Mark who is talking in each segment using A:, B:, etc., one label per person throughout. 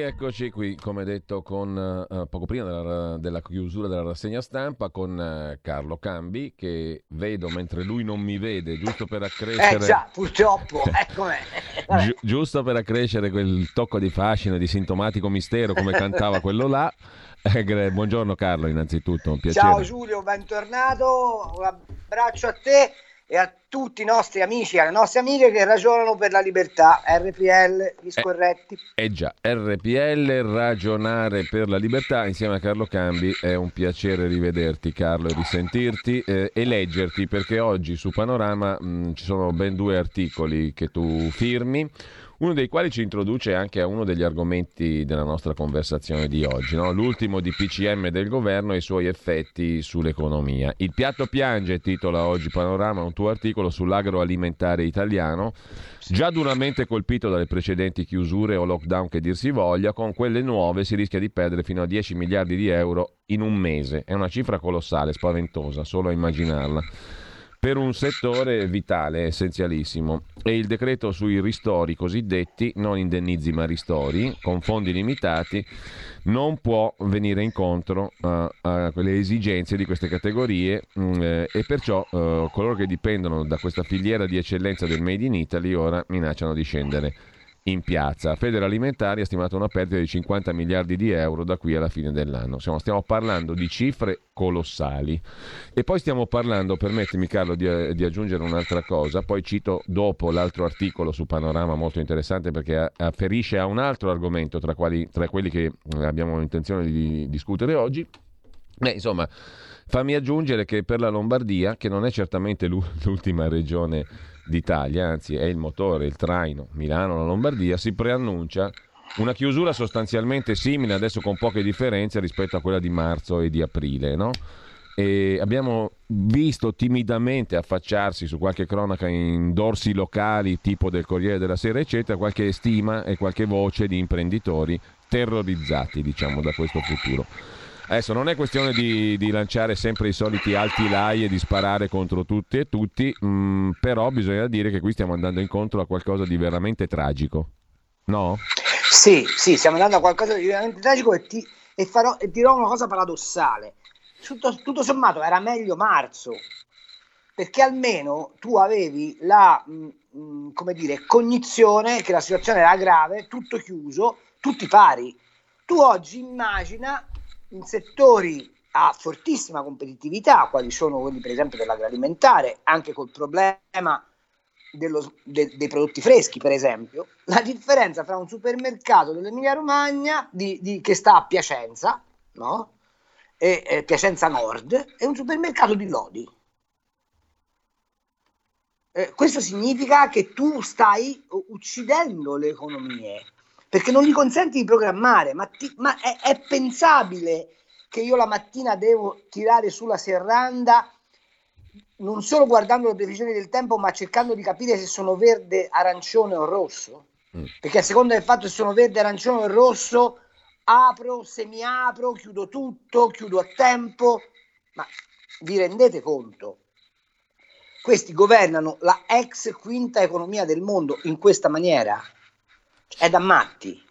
A: Eccoci qui, come detto, con, uh, poco prima della, della, chiusura della rassegna stampa con uh, Carlo Cambi, che vedo mentre lui non mi vede, giusto per accrescere...
B: Eh già, purtroppo, eccomi.
A: Gi- giusto per accrescere quel tocco di fascino, di sintomatico mistero, come cantava quello là. Eh, buongiorno Carlo, innanzitutto, un piacere.
B: Ciao Giulio, bentornato, un abbraccio a te e a tutti i nostri amici e alle nostre amiche che ragionano per la libertà, RPL, gli scorretti.
A: Eh, eh, già, RPL, ragionare per la libertà insieme a Carlo Cambi, è un piacere rivederti Carlo e risentirti eh, e leggerti perché oggi su Panorama mh, ci sono ben due articoli che tu firmi uno dei quali ci introduce anche a uno degli argomenti della nostra conversazione di oggi, no? l'ultimo di PCM del governo e i suoi effetti sull'economia. Il piatto piange, titola oggi Panorama, un tuo articolo sull'agroalimentare italiano, già duramente colpito dalle precedenti chiusure o lockdown che dir si voglia, con quelle nuove si rischia di perdere fino a 10 miliardi di euro in un mese. È una cifra colossale, spaventosa, solo a immaginarla per un settore vitale, essenzialissimo. E il decreto sui ristori cosiddetti, non indennizi ma ristori, con fondi limitati, non può venire incontro a, a quelle esigenze di queste categorie mh, mm, eh, e perciò eh, coloro che dipendono da questa filiera di eccellenza del Made in Italy ora minacciano di scendere in piazza. Federalimentari ha stimato una perdita di 50 miliardi di euro da qui alla fine dell'anno. Stiamo, stiamo parlando di cifre colossali. E poi stiamo parlando, permettimi Carlo di, di, aggiungere un'altra cosa, poi cito dopo l'altro articolo su Panorama molto interessante perché afferisce a un altro argomento tra, quali, tra quelli che abbiamo intenzione di discutere oggi. Beh, insomma, fammi aggiungere che per la Lombardia, che non è certamente l'ultima regione d'Italia, anzi è il motore, il traino Milano, la Lombardia, si preannuncia una chiusura sostanzialmente simile, adesso con poche differenze rispetto a quella di marzo e di aprile. No? E abbiamo visto timidamente affacciarsi su qualche cronaca in dorsi locali tipo del Corriere della Sera eccetera qualche stima e qualche voce di imprenditori terrorizzati diciamo da questo futuro Adesso non è questione di, di, lanciare sempre i soliti alti lai e di sparare contro tutti e tutti, mh, mm, però bisogna dire che qui stiamo andando incontro a qualcosa di veramente tragico. No?
B: Sì, sì, stiamo andando a qualcosa di veramente tragico e, ti, e, farò, e dirò una cosa paradossale. Tutto, tutto, sommato era meglio marzo, perché almeno tu avevi la mh, mm, mm, come dire, cognizione che la situazione era grave, tutto chiuso, tutti pari. Tu oggi immagina in settori a fortissima competitività, quali sono quelli per esempio dell'agroalimentare, anche col problema dello, de, dei prodotti freschi, per esempio, la differenza tra un supermercato dell'Emilia Romagna di, di, che sta a Piacenza, no? e, e Piacenza Nord, e un supermercato di Lodi. Eh, questo significa che tu stai uccidendo le economie perché non gli consenti di programmare, ma, ti, ma è, è, pensabile che io la mattina devo tirare sulla serranda non solo guardando le previsioni del tempo, ma cercando di capire se sono verde, arancione o rosso? Mm. Perché a seconda del fatto se sono verde, arancione o rosso, apro, semiapro, chiudo tutto, chiudo a tempo. Ma vi rendete conto? Questi governano la ex quinta economia del mondo in questa maniera è da matti.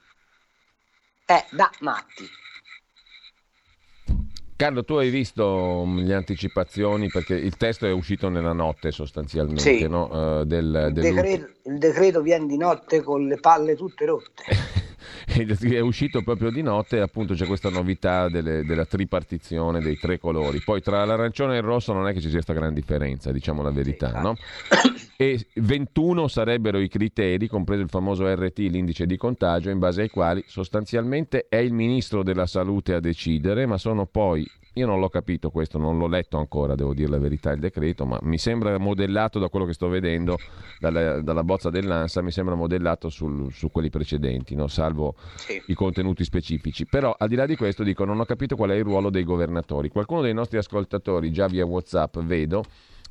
B: È da matti.
A: Carlo, tu hai visto mm, le anticipazioni perché il testo è uscito nella notte sostanzialmente,
B: sì.
A: no? uh, del,
B: il, decreto, il, decreto, viene di notte con le palle tutte rotte.
A: è uscito proprio di notte e appunto c'è questa novità delle, della tripartizione dei tre colori. Poi tra l'arancione e il rosso non è che ci sia questa gran differenza, diciamo la verità, sì, no? E 21 sarebbero i criteri, compreso il famoso RT, l'indice di contagio, in base ai quali sostanzialmente è il ministro della salute a decidere, ma sono poi io non l'ho capito questo, non l'ho letto ancora, devo dire la verità, il decreto, ma mi sembra modellato da quello che sto vedendo dalla, dalla bozza dell'ANSA, mi sembra modellato sul, su quelli precedenti, no? salvo sì. i contenuti specifici. Però al di là di questo dico, non ho capito qual è il ruolo dei governatori. Qualcuno dei nostri ascoltatori, già via Whatsapp, vedo,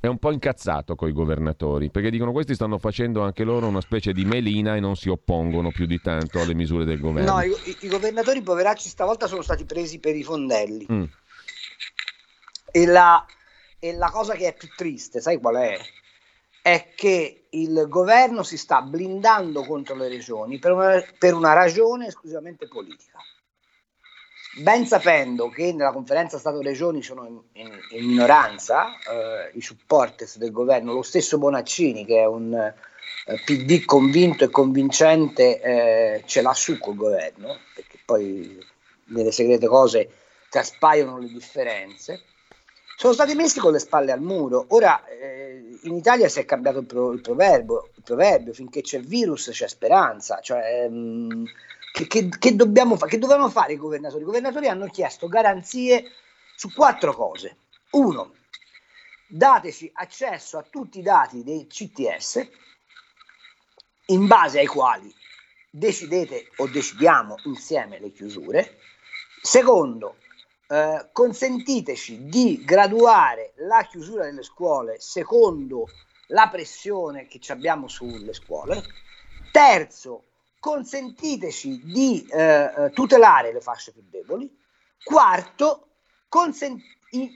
A: è un po' incazzato con i governatori, perché dicono questi stanno facendo anche loro una specie di melina e non si oppongono più di tanto alle misure del governo.
B: No, i, i governatori poveracci stavolta sono stati presi per i fondelli. Mm. E la, e la cosa che è più triste, sai qual è? È che il governo si sta blindando contro le regioni per una, per una ragione esclusivamente politica. Ben sapendo che nella conferenza Stato-Regioni sono in, in, in minoranza eh, i supporters del governo, lo stesso Bonaccini che è un eh, PD convinto e convincente eh, ce l'ha su col governo, perché poi nelle segrete cose traspaiono le differenze sono stati messi con le spalle al muro. Ora eh, in Italia si è cambiato il, pro, il, proverbio, il, proverbio, finché c'è virus c'è speranza. Cioè, ehm, che, che, dobbiamo fa- che dovevano fare i governatori? I governatori hanno chiesto garanzie su quattro cose. Uno, dateci accesso a tutti i dati dei CTS in base ai quali decidete o decidiamo insieme le chiusure. Secondo, eh, consentiteci di graduare la chiusura delle scuole secondo la pressione che abbiamo sulle scuole. Terzo, consentiteci di eh, eh, tutelare le fasce più deboli. Quarto, consent-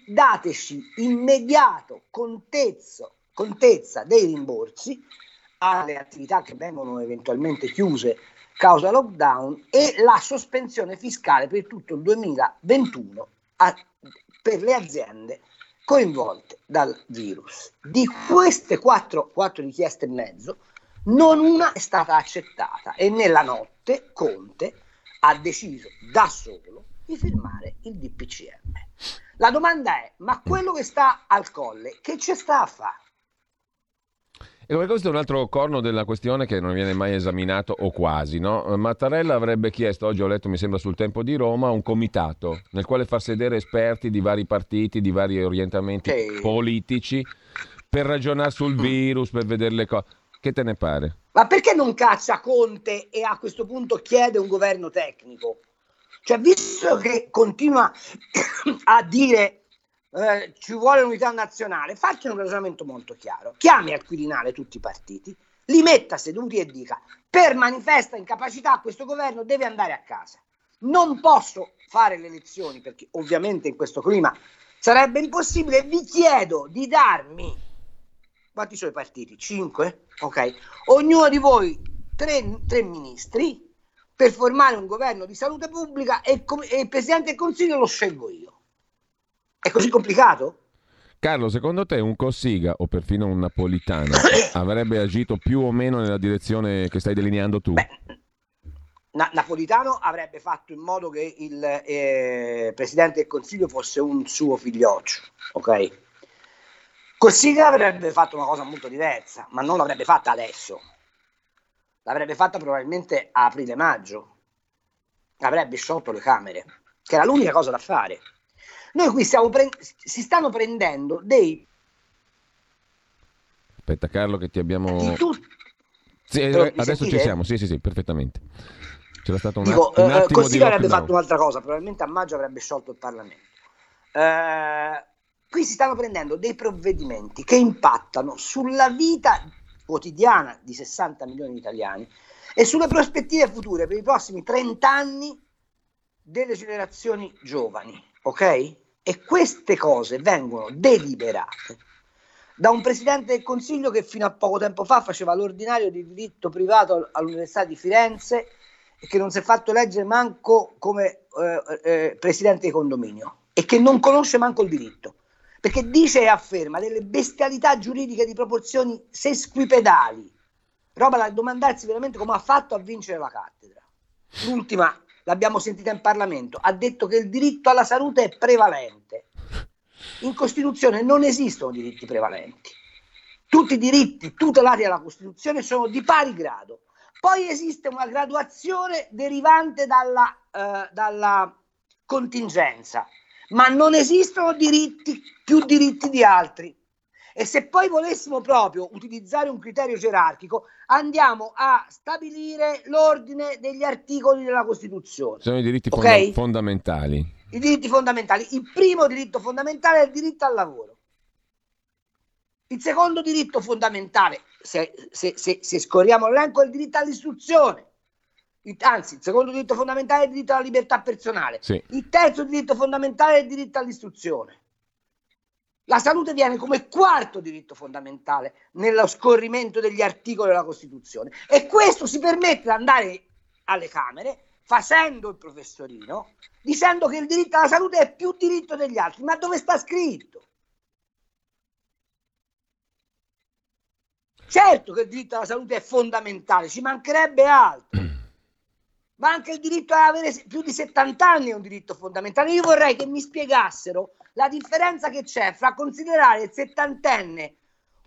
B: dateci immediato contezzo, contezza dei rimborsi alle attività che vengono eventualmente chiuse causa lockdown e la sospensione fiscale per tutto il 2021 a, per le aziende coinvolte dal virus. Di queste quattro, quattro richieste e mezzo, non una è stata accettata e nella notte Conte ha deciso da solo di firmare il DPCM. La domanda è, ma quello che sta al colle, che ci sta a fare?
A: E come questo è un altro corno della questione che non viene mai esaminato o quasi. No? Mattarella avrebbe chiesto, oggi ho letto mi sembra sul tempo di Roma, un comitato nel quale far sedere esperti di vari partiti, di vari orientamenti hey. politici per ragionare sul virus, per vedere le cose. Che te ne pare?
B: Ma perché non caccia Conte e a questo punto chiede un governo tecnico? Cioè, visto che continua a dire eh, ci vuole unità nazionale, faccia un ragionamento molto chiaro. Chiami al Quirinale tutti i partiti, li metta seduti e dica per manifesta incapacità questo governo deve andare a casa. Non posso fare le elezioni perché ovviamente in questo clima sarebbe impossibile. Vi chiedo di darmi quanti sono i partiti? Cinque? Ok. Ognuno di voi tre, tre ministri per formare un governo di salute pubblica e, e il Presidente del Consiglio lo scelgo io. È così complicato?
A: Carlo, secondo te un Cossiga o perfino un Napolitano avrebbe agito più o meno nella direzione che stai delineando tu? Beh,
B: Na- Napolitano avrebbe fatto in modo che il eh, Presidente del Consiglio fosse un suo figlioccio, ok? Cossiga avrebbe fatto una cosa molto diversa, ma non l'avrebbe fatta adesso. L'avrebbe fatta probabilmente a aprile-maggio. Avrebbe sciolto le Camere, che era l'unica cosa da fare. Noi qui stiamo pre- si stanno prendendo dei...
A: Aspetta Carlo che ti abbiamo... Tu... Sì, eh, adesso ci siamo, sì sì sì, perfettamente. C'era stato un, Dico, un eh, attimo
B: Così avrebbe fatto un'altra cosa, probabilmente a maggio avrebbe sciolto il Parlamento. Eh, qui si stanno prendendo dei provvedimenti che impattano sulla vita quotidiana di 60 milioni di italiani e sulle prospettive future per i prossimi 30 anni delle generazioni giovani, ok? E queste cose vengono deliberate da un presidente del Consiglio che fino a poco tempo fa faceva l'ordinario di diritto privato all'Università di Firenze e che non si è fatto eleggere manco come eh, eh, presidente di condominio e che non conosce manco il diritto perché dice e afferma delle bestialità giuridiche di proporzioni sesquipedali, roba da domandarsi veramente come ha fatto a vincere la cattedra. L'ultima l'abbiamo sentita in Parlamento, ha detto che il diritto alla salute è prevalente. In Costituzione non esistono diritti prevalenti. tutti i diritti tutelati dalla Costituzione sono di pari grado. Poi esiste una graduazione derivante dalla, eh, dalla contingenza, ma non esistono diritti più diritti di altri. E se poi volessimo proprio utilizzare un criterio gerarchico, andiamo a stabilire l'ordine degli articoli della Costituzione.
A: Sono i diritti okay? fondamentali.
B: I diritti fondamentali. Il primo diritto fondamentale è il diritto al lavoro. Il secondo diritto fondamentale, se, se, se, se scorriamo l'elenco, è il diritto all'istruzione. Anzi, il secondo diritto fondamentale è il diritto alla libertà personale.
A: Sì.
B: Il terzo diritto fondamentale è il diritto all'istruzione. La salute viene come quarto diritto fondamentale nello scorrimento degli articoli della Costituzione e questo si permette di andare alle Camere facendo il professorino, dicendo che il diritto alla salute è più diritto degli altri. Ma dove sta scritto? Certo che il diritto alla salute è fondamentale, ci mancherebbe altro. Ma anche il diritto ad avere più di 70 anni è un diritto fondamentale. Io vorrei che mi spiegassero la differenza che c'è fra considerare il settantenne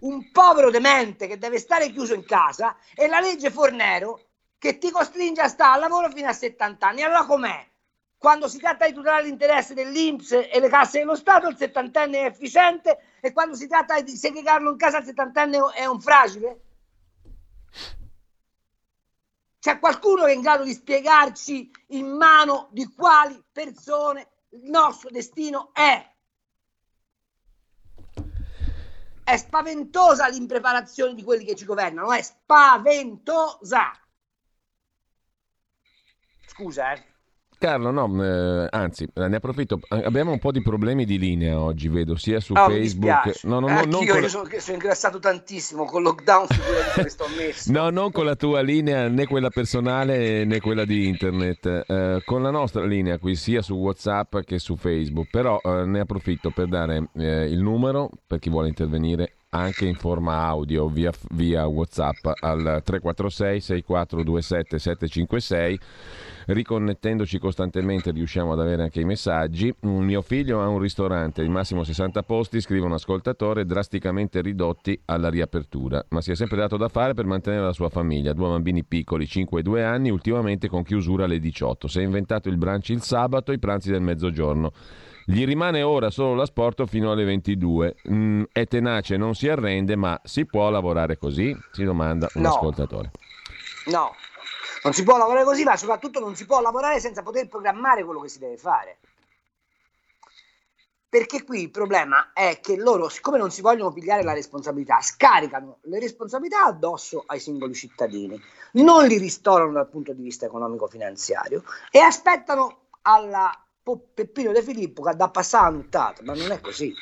B: un povero demente che deve stare chiuso in casa e la legge Fornero che ti costringe a stare al lavoro fino a 70 anni. Allora com'è? Quando si tratta di tutelare l'interesse dell'Inps e le casse dello Stato, il settantenne è efficiente e quando si tratta di segregarlo in casa, il settantenne è un fragile? C'è qualcuno che è in grado di spiegarci in mano di quali persone il nostro destino è? È spaventosa l'impreparazione di quelli che ci governano, è spaventosa. Scusa, eh.
A: Carlo, no, eh, anzi, ne approfitto. Abbiamo un po' di problemi di linea oggi, vedo, sia su oh, Facebook.
B: No, no, no, non io, con... io sono, sono ingrassato tantissimo con il lockdown, figurati che sto messo.
A: No, non con la tua linea, né quella personale né quella di internet. Eh, con la nostra linea qui, sia su WhatsApp che su Facebook. Però eh, ne approfitto per dare eh, il numero per chi vuole intervenire anche in forma audio via, via WhatsApp al 346 6427 756 riconnettendoci costantemente riusciamo ad avere anche i messaggi. Mio figlio ha un ristorante di massimo 60 posti, scrive un ascoltatore, drasticamente ridotti alla riapertura, ma si è sempre dato da fare per mantenere la sua famiglia. Due bambini piccoli, 5 e 2 anni, ultimamente con chiusura alle 18. Si è inventato il brunch il sabato, i pranzi del mezzogiorno. Gli rimane ora solo l'asporto fino alle 22. Mm, è tenace, non si arrende, ma si può lavorare così? Si domanda un no. ascoltatore.
B: No, non si può lavorare così, ma soprattutto non si può lavorare senza poter programmare quello che si deve fare. Perché qui il problema è che loro, siccome non si vogliono pigliare la responsabilità, scaricano le responsabilità addosso ai singoli cittadini, non li ristorano dal punto di vista economico-finanziario e aspettano alla Peppino De Filippo che da passare a nuttata, ma non è così.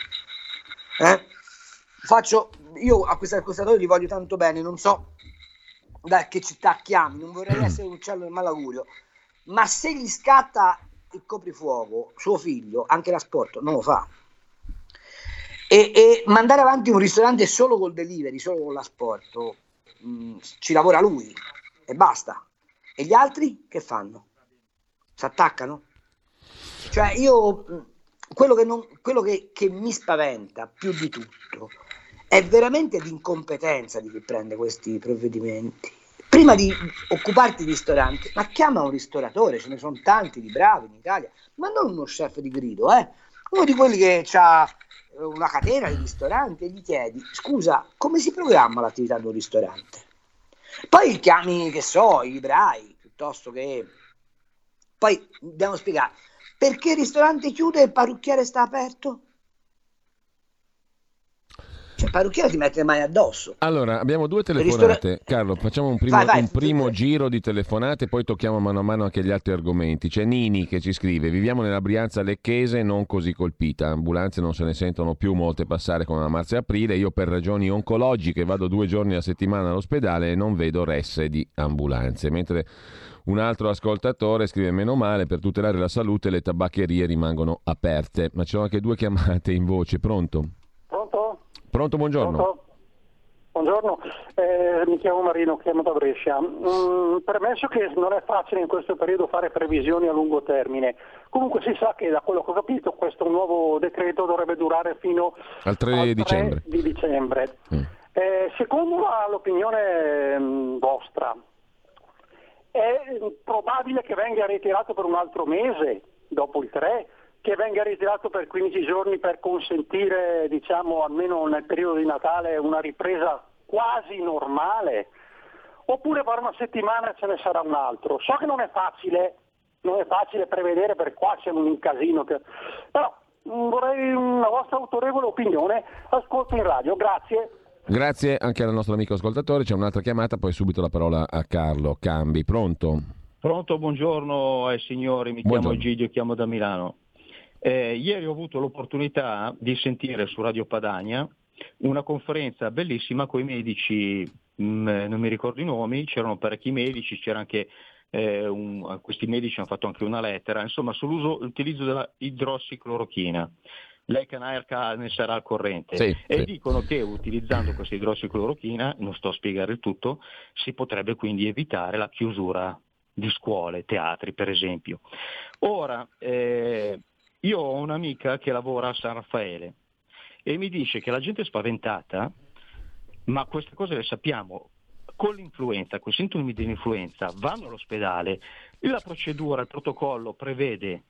B: Eh? Faccio, io a questi acquistatori li voglio tanto bene, non so da che città chiami, non vorrei essere un uccello del malaugurio, ma se gli scatta il coprifuoco, suo figlio, anche l'asporto, non lo fa. E, e mandare avanti un ristorante solo col delivery, solo con l'asporto, mh, mm, ci lavora lui e basta. E gli altri che fanno? Si attaccano? Cioè io, quello, che, non, quello che, che mi spaventa più di tutto è veramente l'incompetenza di chi prende questi provvedimenti. Prima di occuparti di ristoranti, ma chiama un ristoratore, ce ne sono tanti di bravi in Italia, ma non uno chef di grido, eh? uno di quelli che ha una catena di ristoranti e gli chiedi, scusa, come si programma l'attività di un ristorante? Poi chiami, che so, i librai, piuttosto che... Poi dobbiamo spiegare, perché il ristorante chiude e il parrucchiere sta aperto? Cioè, parrucchiere ti mette le mani addosso.
A: Allora, abbiamo due telefonate. Ristora... Carlo, facciamo un primo, vai, vai, un primo giro di telefonate, poi tocchiamo mano a mano anche gli altri argomenti. C'è Nini che ci scrive: Viviamo nella Brianza lecchese non così colpita. Ambulanze non se ne sentono più molte passare come a marzo e aprile. Io, per ragioni oncologiche, vado due giorni a settimana all'ospedale e non vedo resse di ambulanze. Mentre. Un altro ascoltatore scrive: Meno male, per tutelare la salute le tabaccherie rimangono aperte. Ma ci sono anche due chiamate in voce. Pronto? Pronto, buongiorno. Pronto?
C: Buongiorno, eh, mi chiamo Marino, chiamo da Brescia. Mm, premesso che non è facile in questo periodo fare previsioni a lungo termine, comunque si sa che da quello che ho capito questo nuovo decreto dovrebbe durare fino
A: al 3, al 3 dicembre.
C: di dicembre. Mm. Eh, secondo l'opinione mh, mm, vostra, è probabile che venga ritirato per un altro mese, dopo il 3, che venga ritirato per 15 giorni per consentire, diciamo, almeno nel periodo di Natale, una ripresa quasi normale? Oppure per una settimana ce ne sarà un altro? So che non è facile, non è facile prevedere perché qua c'è un casino, che... però mm, vorrei una vostra autorevole opinione, ascolto in radio, grazie.
A: Grazie anche al nostro amico ascoltatore, c'è un'altra chiamata, poi subito la parola a Carlo Cambi. Pronto?
D: Pronto, buongiorno ai signori, mi buongiorno. chiamo Giglio, chiamo da Milano. Eh, ieri ho avuto l'opportunità di sentire su Radio Padania una conferenza bellissima con i medici, mh, mm, non mi ricordo i nomi, c'erano parecchi medici, c'era anche eh, un, questi medici hanno fatto anche una lettera, insomma sull'utilizzo della idrossiclorochina lei Canaerca ne sarà al corrente. Sì, e sì. dicono che utilizzando questa idrossiclorochina, non sto a spiegare il tutto, si potrebbe quindi evitare la chiusura di scuole, teatri per esempio. Ora, eh, io ho un'amica che lavora a San Raffaele e mi dice che la gente è spaventata, ma queste cose le sappiamo, con l'influenza, con i sintomi dell'influenza, vanno all'ospedale, la procedura, il protocollo prevede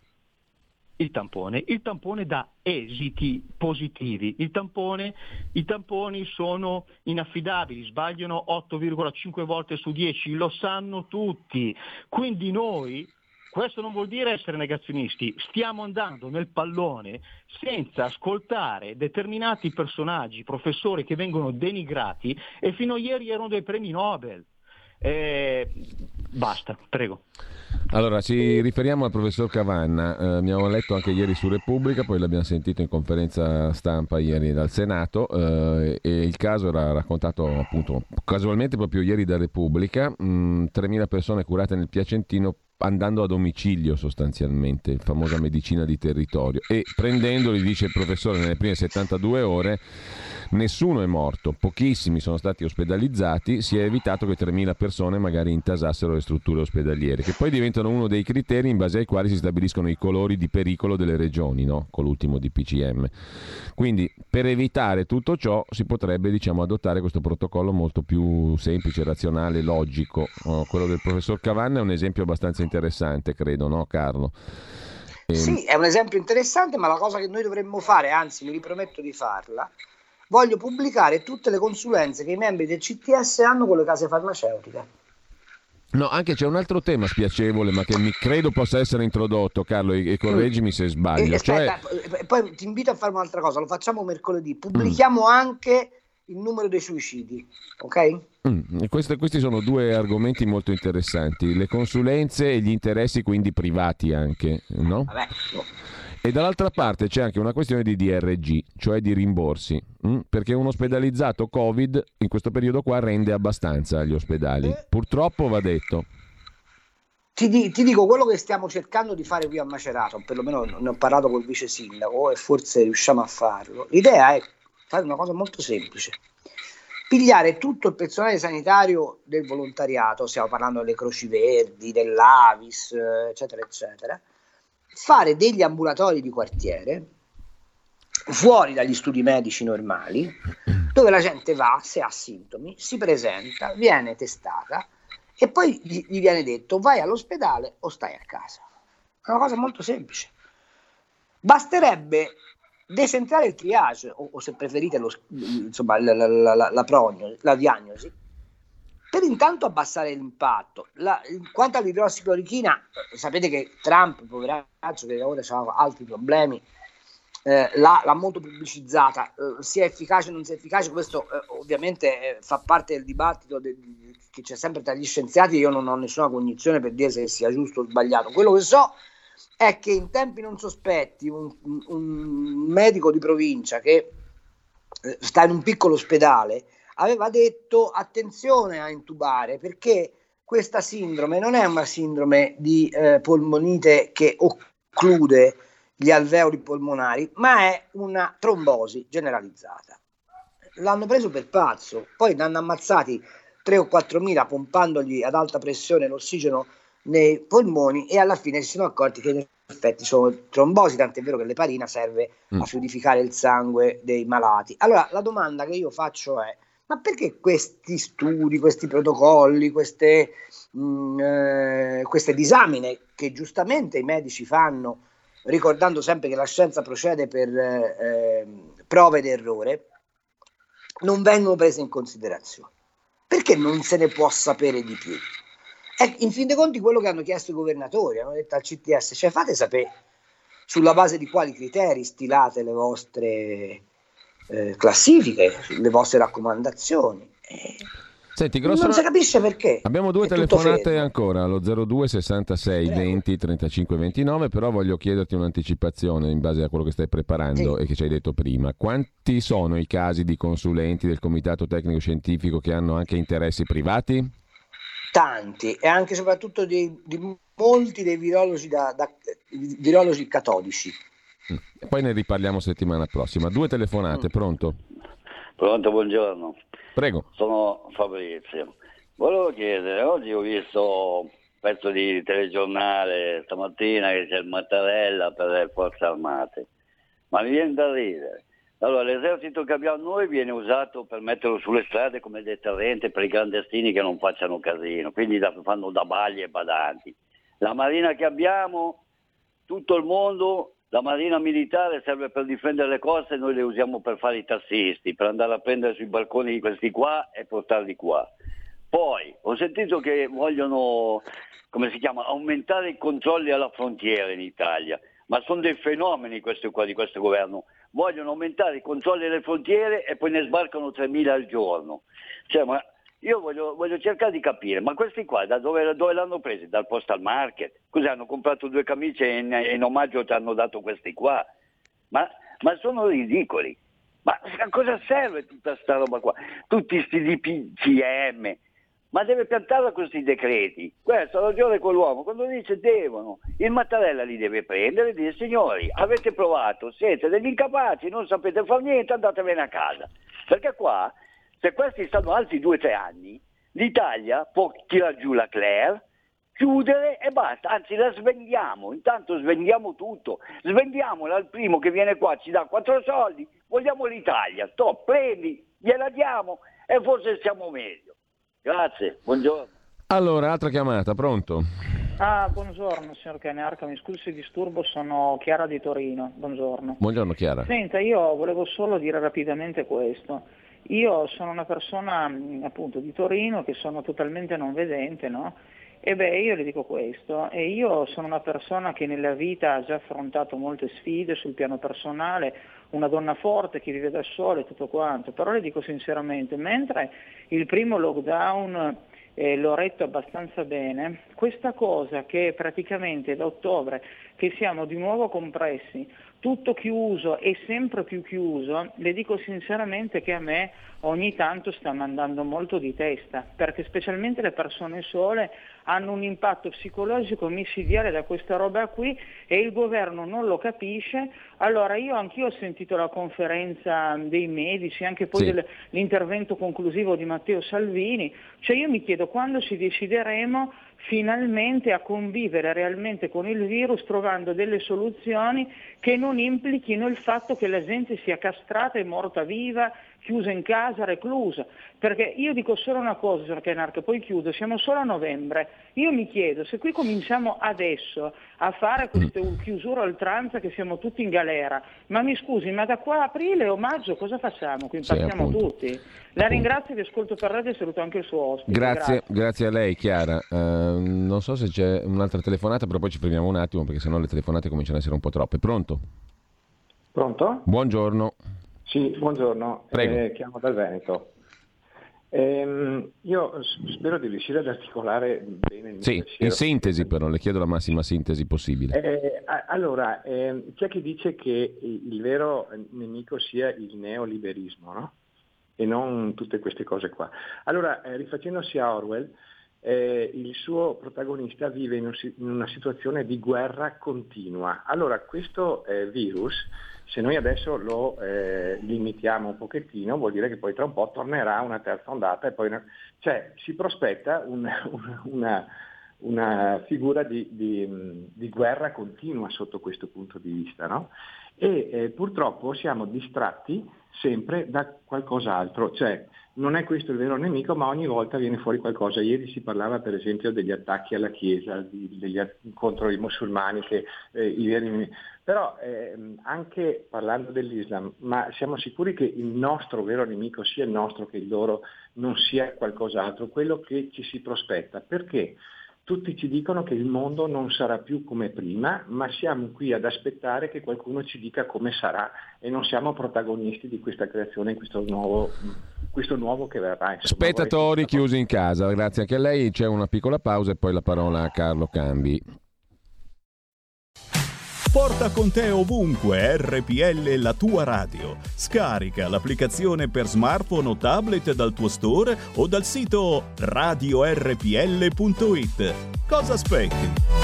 D: il tampone. Il tampone dà esiti positivi. Tampone, I tamponi sono inaffidabili, sbagliano 8,5 volte su 10, lo sanno tutti. Quindi noi, questo non vuol dire essere negazionisti, stiamo andando nel pallone senza ascoltare determinati personaggi, professori che vengono denigrati e fino a ieri erano dei premi Nobel. Eh, basta, prego.
A: Allora, ci riferiamo al professor Cavanna, eh, abbiamo letto anche ieri su Repubblica, poi l'abbiamo sentito in conferenza stampa ieri dal Senato eh, e il caso era raccontato appunto casualmente proprio ieri da Repubblica, mh, mm, 3.000 persone curate nel Piacentino andando a domicilio sostanzialmente, famosa medicina di territorio e prendendoli, dice il professore, nelle prime 72 ore Nessuno è morto, pochissimi sono stati ospedalizzati, si è evitato che 3.000 persone magari intasassero le strutture ospedaliere, che poi diventano uno dei criteri in base ai quali si stabiliscono i colori di pericolo delle regioni, no? con l'ultimo DPCM. Quindi per evitare tutto ciò si potrebbe diciamo, adottare questo protocollo molto più semplice, razionale, logico. Quello del professor Cavanna è un esempio abbastanza interessante, credo, no Carlo?
B: Sì, è un esempio interessante, ma la cosa che noi dovremmo fare, anzi mi riprometto di farla, voglio pubblicare tutte le consulenze che i membri del CTS hanno con le case farmaceutiche.
A: No, anche c'è un altro tema spiacevole, ma che mi credo possa essere introdotto, Carlo, e, e correggimi se sbaglio. E,
B: cioè... aspetta, poi ti invito a fare un'altra cosa, lo facciamo mercoledì, pubblichiamo mm. anche il numero dei suicidi, ok?
A: Mm, questi, questi sono due argomenti molto interessanti, le consulenze e gli interessi quindi privati anche, no? Vabbè, no. E dall'altra parte c'è anche una questione di DRG, cioè di rimborsi, mh? Mm? perché un ospedalizzato Covid in questo periodo qua rende abbastanza agli ospedali. Eh. Purtroppo va detto.
B: Ti, di, ti, dico quello che stiamo cercando di fare qui a Macerato, perlomeno ne ho parlato col vice sindaco e forse riusciamo a farlo. L'idea è fare una cosa molto semplice. Pigliare tutto il personale sanitario del volontariato, stiamo parlando delle Croci Verdi, dell'Avis, eccetera, eccetera, fare degli ambulatori di quartiere fuori dagli studi medici normali, dove la gente va, se ha sintomi, si presenta, viene testata e poi gli, viene detto vai all'ospedale o stai a casa. È una cosa molto semplice. Basterebbe decentrare il triage, o, o se preferite lo, insomma, la, la, la, la, prognosi, la diagnosi, per intanto abbassare l'impatto. La, quanto all'idrossiclorochina, sapete che Trump, poveraccio, che ora ha altri problemi, eh, l'ha, l'ha, molto pubblicizzata, eh, sia efficace o non sia efficace, questo eh, ovviamente eh, fa parte del dibattito de, de, che c'è sempre tra gli scienziati, io non ho nessuna cognizione per dire se sia giusto o sbagliato. Quello che so che in tempi non sospetti un, un, un medico di provincia che eh, sta in un piccolo ospedale aveva detto attenzione a intubare perché questa sindrome non è una sindrome di eh, polmonite che occlude gli alveoli polmonari, ma è una trombosi generalizzata. L'hanno preso per pazzo, poi ne hanno ammazzati 3 o 4 mila pompandogli ad alta pressione l'ossigeno nei polmoni e alla fine si sono accorti che in effetti sono trombosi, tant'è vero che l'eparina serve mm. a fluidificare il sangue dei malati. Allora la domanda che io faccio è ma perché questi studi, questi protocolli, queste, mh, mm, eh, queste disamine che giustamente i medici fanno, ricordando sempre che la scienza procede per eh, prova ed errore, non vengono prese in considerazione? Perché non se ne può sapere di più? È in fin dei conti quello che hanno chiesto i governatori, hanno detto al CTS, cioè fate sapere sulla base di quali criteri stilate le vostre eh, classifiche, le vostre raccomandazioni. Eh,
A: Senti, grosso...
B: Non si capisce perché.
A: Abbiamo due telefonate ancora, allo 02 66 Prego. 20 35 29, però voglio chiederti un'anticipazione in base a quello che stai preparando sì. e che ci hai detto prima. Quanti sono i casi di consulenti del Comitato Tecnico Scientifico che hanno anche interessi privati?
B: Tanti, e anche e soprattutto di, di molti dei virologi, da, da, virologi catodici.
A: Mm. Poi ne riparliamo settimana prossima. Due telefonate, mm. pronto?
E: Pronto, buongiorno.
A: Prego.
E: Sono Fabrizio. Volevo chiedere, oggi ho visto un pezzo di telegiornale stamattina che c'è il Mattarella per le forze armate, ma mi viene da ridere. Allora, l'esercito che abbiamo noi viene usato per metterlo sulle strade come deterrente per i clandestini che non facciano casino, quindi da, fanno da bagli e badanti. La marina che abbiamo, tutto il mondo la marina militare serve per difendere le coste e noi le usiamo per fare i tassisti, per andare a prendere sui balconi di questi qua e portarli qua. Poi ho sentito che vogliono, come si chiama, aumentare i controlli alla frontiera in Italia, ma sono dei fenomeni questi qua di questo governo. Vogliono aumentare i controlli alle frontiere e poi ne sbarcano 3.000 al giorno. Cioè, io voglio, voglio, cercare di capire, ma questi qua da dove, dove, l'hanno presi? Dal postal market? Così hanno comprato due camicie e in, in omaggio ti hanno dato questi qua? Ma, ma sono ridicoli. Ma a cosa serve tutta questa roba qua? Tutti questi DPCM? Ma deve piantarla questi decreti. Questo ha ragione quell'uomo. Quando dice devono, il Mattarella li deve prendere e dire signori, avete provato, siete degli incapaci, non sapete fare niente, andatevene a casa. Perché qua se questi stanno altri due o tre anni, l'Italia può tirare giù la Claire, chiudere e basta, anzi la svendiamo, intanto svendiamo tutto, svendiamola al primo che viene qua, ci dà quattro soldi, vogliamo l'Italia, stop, prendi, gliela diamo e forse siamo meglio. Grazie, buongiorno.
A: Allora, altra chiamata, pronto?
F: Ah, buongiorno signor Canearca, mi scusi se disturbo, sono Chiara di Torino, buongiorno.
A: Buongiorno Chiara.
F: Senta, io volevo solo dire rapidamente questo. Io sono una persona appunto di Torino che sono totalmente non vedente, no? E beh, io le dico questo, e io sono una persona che nella vita ha già affrontato molte sfide sul piano personale, una donna forte che vive da sola e tutto quanto, però le dico sinceramente, mentre il primo lockdown eh, l'ho retto abbastanza bene, questa cosa che praticamente da ottobre che siamo di nuovo compressi, tutto chiuso e sempre più chiuso, le dico sinceramente che a me ogni tanto sta mandando molto di testa, perché specialmente le persone sole hanno un impatto psicologico micidiale da questa roba qui e il governo non lo capisce. Allora io anch'io ho sentito la conferenza dei medici, anche poi sì. l'intervento conclusivo di Matteo Salvini, cioè io mi chiedo quando ci decideremo finalmente a convivere realmente con il virus trovando delle soluzioni che non implichino il fatto che la gente sia castrata e morta viva, chiusa in casa, reclusa. Perché io dico solo una cosa, signor Kenark, poi chiudo, siamo solo a novembre. Io mi chiedo, se qui cominciamo adesso a fare queste mm. chiusure oltranza che siamo tutti in galera, ma mi scusi, ma da qua a aprile o maggio cosa facciamo? Qui impattiamo sì, tutti. La ringrazio, vi ascolto per radio e saluto anche il suo ospite.
A: Grazie, grazie. grazie a lei Chiara. Uh, non so se c'è un'altra telefonata, però poi ci fermiamo un attimo perché sennò le telefonate cominciano ad essere un po' troppe. Pronto?
G: Pronto?
A: Buongiorno.
G: Sì, buongiorno. Eh, chiamo dal Veneto. Eh, io spero di riuscire ad articolare bene il
A: Sì, in sintesi però, le chiedo la massima sintesi possibile.
G: Eh, allora, eh, c'è chi dice che il vero nemico sia il neoliberismo, no? E non tutte queste cose qua. Allora, eh, rifacendosi a Orwell, eh, il suo protagonista vive in, un, in, una situazione di guerra continua. Allora, questo eh, virus se noi adesso lo eh, limitiamo un pochettino vuol dire che poi tra un po' tornerà una terza ondata e poi... Cioè si prospetta un, una, una figura di, di, di, guerra continua sotto questo punto di vista. No? E eh, purtroppo siamo distratti sempre da qualcos'altro, cioè non è questo il vero nemico, ma ogni volta viene fuori qualcosa. Ieri si parlava per esempio degli attacchi alla Chiesa, di, degli, contro i musulmani, che, eh, i. Però eh, anche parlando dell'Islam, ma siamo sicuri che il nostro vero nemico sia il nostro che il loro non sia qualcos'altro, quello che ci si prospetta. Perché? Tutti ci dicono che il mondo non sarà più come prima, ma siamo qui ad aspettare che qualcuno ci dica come sarà e non siamo protagonisti di questa creazione, in questo nuovo, questo nuovo che verrà. Insomma,
A: Spettatori chiusi in casa, grazie anche a lei. C'è una piccola pausa e poi la parola a Carlo Cambi.
H: Porta con te ovunque RPL la tua radio. Scarica l'applicazione per smartphone o tablet dal tuo store o dal sito radiorpl.it. Cosa aspetti?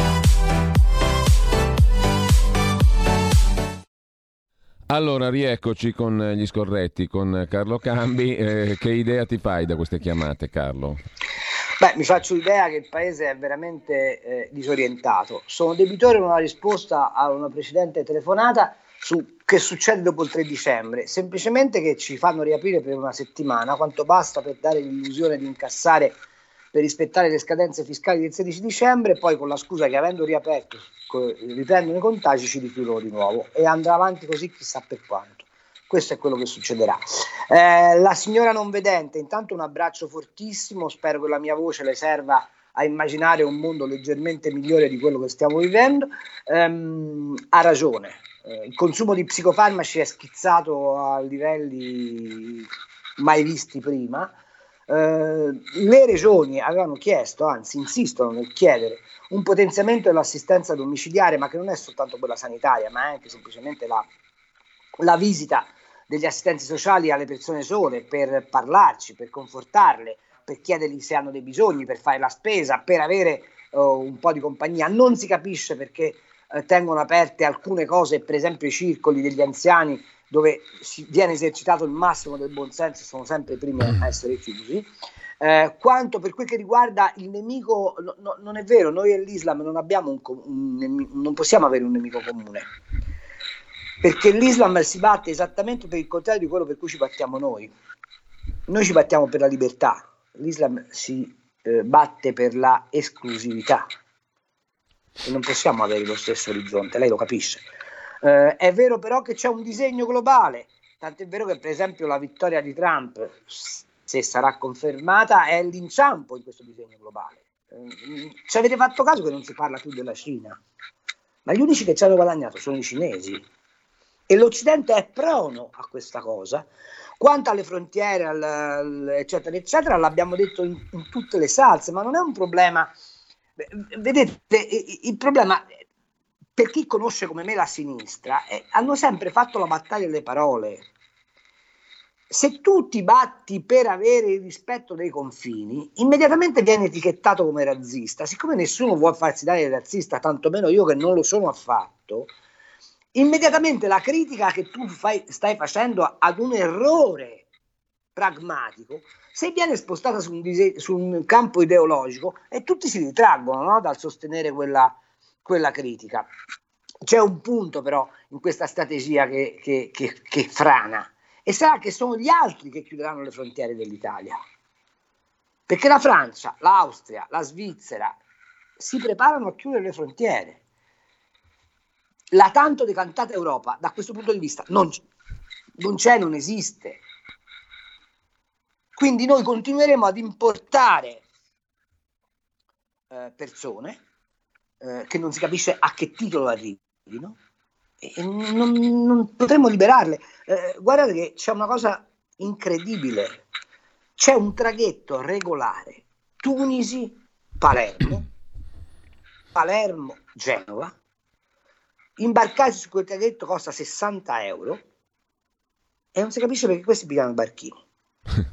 A: Allora, rieccoci con gli scorretti, con Carlo Cambi. Eh, che idea ti fai da queste chiamate, Carlo?
B: Beh, mi faccio l'idea che il paese è veramente eh, disorientato. Sono debitore di una risposta a una precedente telefonata su che succede dopo il 3 dicembre, semplicemente che ci fanno riaprire per una settimana, quanto basta per dare l'illusione di incassare per rispettare le scadenze fiscali del 16 dicembre, poi con la scusa che avendo riaperto riprendono i contagi ci richiudono di nuovo e andrà avanti così chissà per quanto questo è quello che succederà. Eh, la signora non vedente, intanto un abbraccio fortissimo, spero che la mia voce le serva a immaginare un mondo leggermente migliore di quello che stiamo vivendo. Ehm, ha ragione, eh, il consumo di psicofarmaci è schizzato a livelli mai visti prima. Eh, le regioni avevano chiesto, anzi insistono nel chiedere, un potenziamento dell'assistenza domiciliare, ma che non è soltanto quella sanitaria, ma è anche semplicemente la, la visita degli assistenti sociali alle persone sole per parlarci, per confortarle, per chiedergli se hanno dei bisogni, per fare la spesa, per avere uh, un po' di compagnia. Non si capisce perché uh, tengono aperte alcune cose, per esempio i circoli degli anziani dove si viene esercitato il massimo del buonsenso, sono sempre i primi a essere chiusi. Eh, quanto per quel che riguarda il nemico, no, no, non è vero, noi e l'Islam non, un, un, non possiamo avere un nemico comune perché l'Islam si batte esattamente per il contrario di quello per cui ci battiamo noi. Noi ci battiamo per la libertà, l'Islam si eh, batte per la esclusività e non possiamo avere lo stesso orizzonte, lei lo capisce. Eh, è vero però che c'è un disegno globale, tant'è vero che per esempio la vittoria di Trump, se sarà confermata, è l'inciampo in questo disegno globale. Eh, ci avete fatto caso che non si parla più della Cina? Ma gli unici che ci hanno guadagnato sono i cinesi e l'Occidente è prono a questa cosa. Quanto alle frontiere, al, al, eccetera, eccetera, l'abbiamo detto in, in, tutte le salse, ma non è un problema. Vedete, il problema per chi conosce come me la sinistra, è, hanno sempre fatto la battaglia delle parole. Se tu ti batti per avere il rispetto dei confini, immediatamente viene etichettato come razzista. Siccome nessuno vuole farsi dare razzista, tantomeno io che non lo sono affatto, immediatamente la critica che tu fai, stai facendo ad un errore pragmatico, se viene spostata su un, dise- su un campo ideologico e tutti si ritraggono no? dal sostenere quella, quella, critica. C'è un punto però in questa strategia che, che, che, che frana e sarà che sono gli altri che chiuderanno le frontiere dell'Italia. Perché la Francia, l'Austria, la Svizzera si preparano a chiudere le frontiere la tanto decantata Europa, da questo punto di vista, non, non c'è, non esiste. Quindi noi continueremo ad importare eh, persone eh, che non si capisce a che titolo arrivino e non, non potremo liberarle. Eh, guardate che c'è una cosa incredibile, c'è un traghetto regolare. Tunisi-Palermo, Palermo-Genova, imbarcarsi su quel traghetto costa 60 euro. E non si capisce perché questi pigliano i barchini.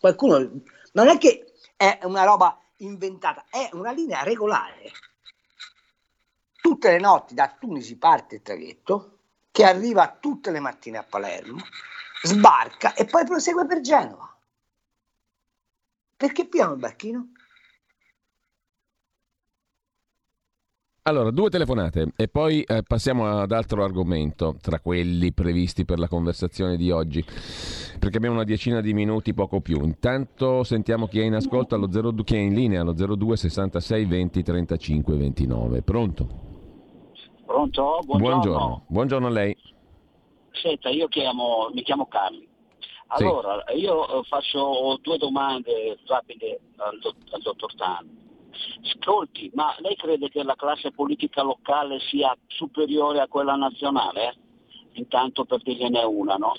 B: Qualcuno non è che è una roba inventata, è una linea regolare. Tutte le notti da Tunisi parte il traghetto che arriva tutte le mattine a Palermo, sbarca e poi prosegue per Genova. Perché pigliano il barchino?
A: Allora, due telefonate e poi eh, passiamo ad altro argomento tra quelli previsti per la conversazione di oggi, perché abbiamo una decina di minuti, poco più. Intanto sentiamo chi è in ascolto, allo 02, chi è in linea, allo 02 66 20 35 29. Pronto?
I: Pronto? Buongiorno.
A: Buongiorno, Buongiorno a lei.
I: Senta, io chiamo, mi chiamo Carli. Allora, sì. io eh, faccio due domande rapide al, al dottor Tan. Ascolti, ma lei crede che la classe politica locale sia superiore a quella nazionale? Intanto per dirgliene una, no?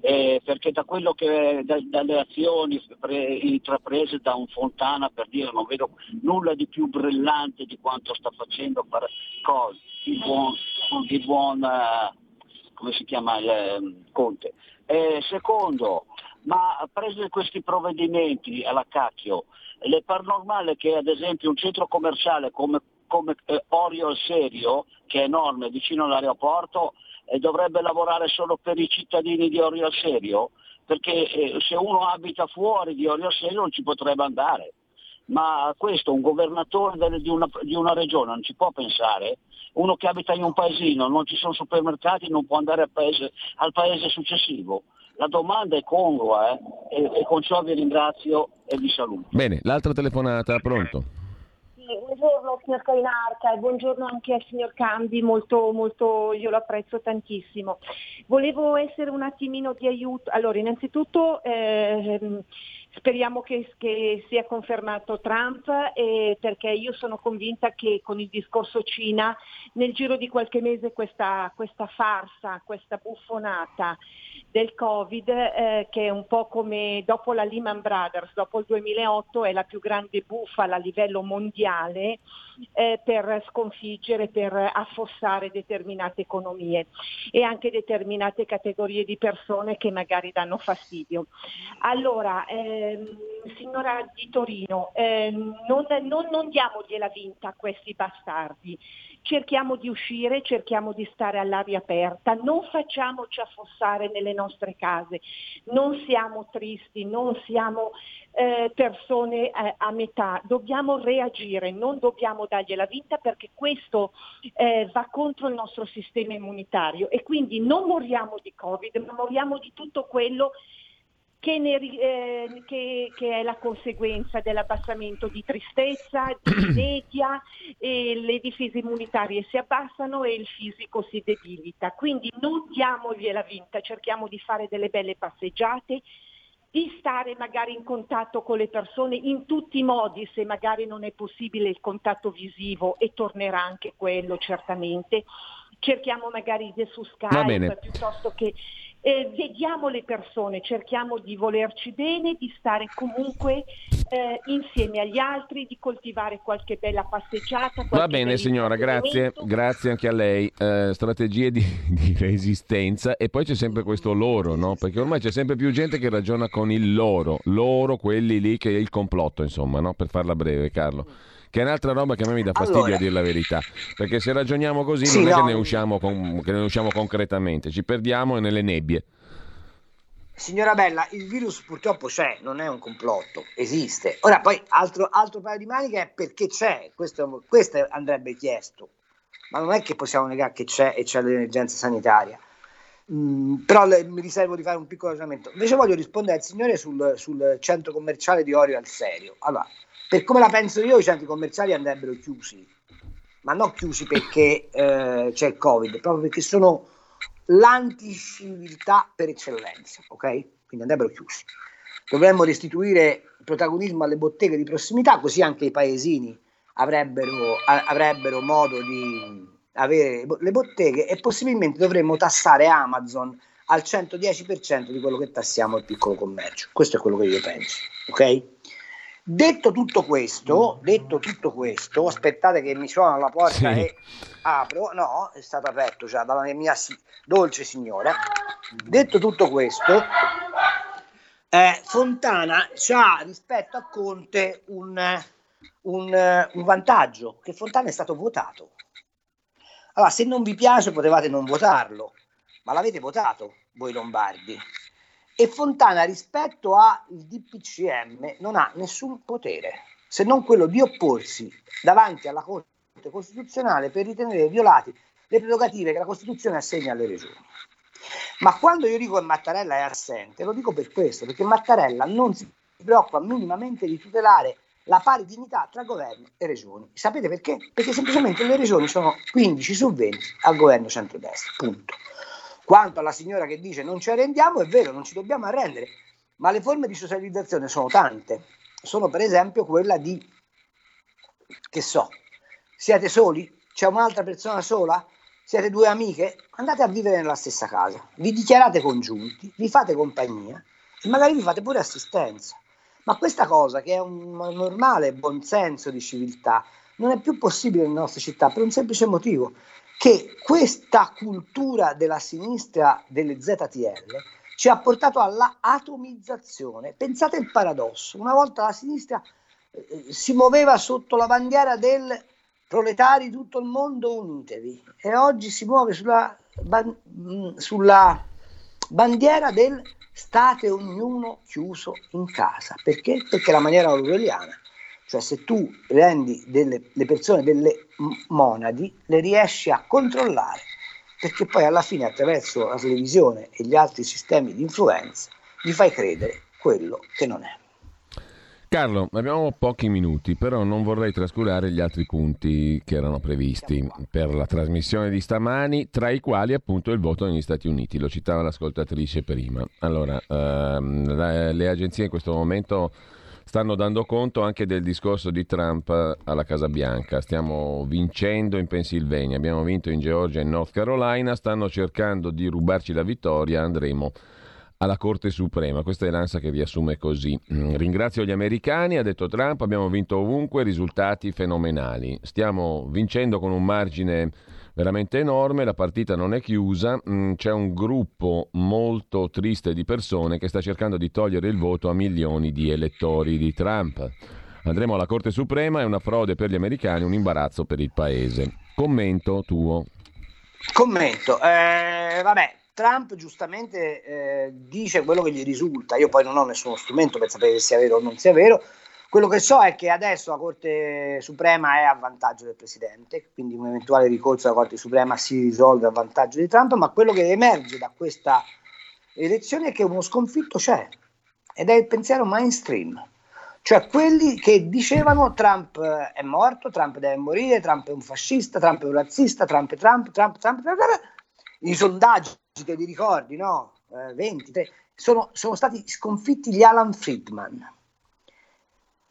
I: Eh, perché da quello che da, dalle azioni pre, intraprese da un Fontana per dire non vedo nulla di più brillante di quanto sta facendo per cose di buon, di buon uh, come si chiama il eh, Conte. Eh, secondo, ma preso questi provvedimenti alla cacchio, le par normale che ad esempio un centro commerciale come, come eh, Orio al Serio, che è enorme vicino all'aeroporto, eh, dovrebbe lavorare solo per i cittadini di Orio al Serio? Perché eh, se uno abita fuori di Orio al Serio non ci potrebbe andare. Ma questo un governatore delle, di, una, di una regione non ci può pensare? Uno che abita in un paesino, non ci sono supermercati, non può andare al paese, al paese successivo la domanda è congrua eh? e, e, con ciò vi ringrazio e vi saluto.
A: Bene, l'altra telefonata, pronto?
J: Sì, buongiorno signor Cainarca e buongiorno anche al signor Cambi, molto, molto, io lo apprezzo tantissimo. Volevo essere un attimino di aiuto. Allora, innanzitutto eh, Speriamo che, che, sia confermato Trump eh, perché io sono convinta che con il discorso Cina nel giro di qualche mese questa, questa farsa, questa buffonata del Covid eh, che è un po' come dopo la Lehman Brothers, dopo il 2008 è la più grande bufala a livello mondiale eh, per sconfiggere, per affossare determinate economie e anche determinate categorie di persone che magari danno fastidio. Allora, ehm, signora di Torino, ehm, non, non, non diamogliela vinta a questi bastardi. Cerchiamo di uscire, cerchiamo di stare all'aria aperta, non facciamoci affossare nelle nostre case, non siamo tristi, non siamo eh, persone eh, a metà, dobbiamo reagire, non dobbiamo dargliela vinta perché questo eh, va contro il nostro sistema immunitario. E quindi non moriamo di Covid, ma moriamo di tutto quello che, ne, eh, che, che, è la conseguenza dell'abbassamento di tristezza, di inedia, le difese immunitarie si abbassano e il fisico si debilita. Quindi non diamogliela vinta, cerchiamo di fare delle belle passeggiate, di stare magari in contatto con le persone in tutti i modi, se magari non è possibile il contatto visivo e tornerà anche quello certamente. Cerchiamo magari su Skype piuttosto che eh, vediamo le persone, cerchiamo di volerci bene, di stare comunque eh, insieme agli altri, di coltivare qualche bella passeggiata.
A: Va bene signora, grazie, grazie anche a lei. Eh, strategie di, di, resistenza e poi c'è sempre questo loro, no? perché ormai c'è sempre più gente che ragiona con il loro, loro, quelli lì che è il complotto, insomma, no? per farla breve Carlo che è un'altra roba che a me mi dà fastidio allora, a dire la verità, perché se ragioniamo così sì, non è no. che, ne usciamo con, che ne usciamo concretamente, ci perdiamo nelle nebbie.
B: Signora Bella, il virus purtroppo c'è, non è un complotto, esiste. Ora poi altro, altro paio di maniche è perché c'è, questo, questo andrebbe chiesto, ma non è che possiamo negare che c'è e c'è l'emergenza sanitaria. Mm, però le, mi riservo di fare un piccolo ragionamento. Invece voglio rispondere al signore sul, sul centro commerciale di Orio al Serio. Allora, per come la penso io, i centri commerciali andrebbero chiusi, ma non chiusi perché eh, c'è il Covid, proprio perché sono l'anticiviltà per eccellenza, ok? Quindi andrebbero chiusi. Dovremmo restituire protagonismo alle botteghe di prossimità, così anche i paesini avrebbero, a, avrebbero modo di avere le botteghe e possibilmente dovremmo tassare Amazon al 110% di quello che tassiamo il piccolo commercio. Questo è quello che io penso, ok? Detto tutto questo, detto tutto questo, aspettate che mi suona alla porta sì. e apro, no, è stato aperto già dalla mia si- dolce signora. Detto tutto questo, eh, Fontana ha rispetto a Conte un, un, un vantaggio, che Fontana è stato votato. Allora, se non vi piace potevate non votarlo, ma l'avete votato voi lombardi e Fontana rispetto al DPCM non ha nessun potere se non quello di opporsi davanti alla Corte Costituzionale per ritenere violati le prerogative che la Costituzione assegna alle regioni. Ma quando io dico che Mattarella è assente, lo dico per questo, perché Mattarella non si preoccupa minimamente di tutelare la pari dignità tra governo e regioni. Sapete perché? Perché semplicemente le regioni sono 15 su 20 al governo centrodestra, punto. Quanto alla signora che dice non ci arrendiamo, è vero, non ci dobbiamo arrendere, ma le forme di socializzazione sono tante. Sono per esempio quella di, che so, siete soli? C'è un'altra persona sola? Siete due amiche? Andate a vivere nella stessa casa, vi dichiarate congiunti, vi fate compagnia e magari vi fate pure assistenza. Ma questa cosa, che è un normale buonsenso di civiltà, non è più possibile nelle nostre città per un semplice motivo, che questa cultura della sinistra delle ZTL ci ha portato alla atomizzazione. Pensate il paradosso, una volta la sinistra eh, si muoveva sotto la bandiera del proletari tutto il mondo unitevi e oggi si muove sulla, ban- mm, sulla bandiera del state ognuno chiuso in casa. Perché? Perché la maniera orwelliana. Cioè se tu rendi delle, le persone delle monadi, le riesci a controllare, perché poi alla fine attraverso la televisione e gli altri sistemi di influenza gli fai credere quello che non è.
A: Carlo, abbiamo pochi minuti, però non vorrei trascurare gli altri punti che erano previsti per la trasmissione di stamani, tra i quali appunto il voto negli Stati Uniti, lo citava l'ascoltatrice prima. Allora, ehm, le agenzie in questo momento stanno dando conto anche del discorso di Trump alla Casa Bianca. Stiamo vincendo in Pennsylvania, abbiamo vinto in Georgia e in North Carolina, stanno cercando di rubarci la vittoria, andremo alla Corte Suprema. Questa è l'ANSA che riassume così. Mm, ringrazio gli americani, ha detto Trump, abbiamo vinto ovunque, risultati fenomenali. Stiamo vincendo con un margine veramente enorme, la partita non è chiusa, mm, c'è un gruppo molto triste di persone che sta cercando di togliere il voto a milioni di elettori di Trump. Andremo alla Corte Suprema, è una frode per gli americani, un imbarazzo per il paese. Commento tuo.
B: Commento, eh, vabbè, Trump giustamente eh, dice quello che gli risulta, io poi non ho nessuno strumento per sapere se sia vero o non sia vero, quello che so è che adesso la Corte Suprema è a vantaggio del Presidente, quindi un eventuale ricorso alla Corte Suprema si risolve a vantaggio di Trump, ma quello che emerge da questa elezione è che uno sconfitto c'è ed è il pensiero mainstream, cioè quelli che dicevano Trump è morto, Trump deve morire, Trump è un fascista, Trump è un razzista, Trump è Trump, Trump, Trump, Trump, Trump i sondaggi che ti ricordi, no? Eh, 20, 3, sono, sono stati sconfitti gli Alan Friedman,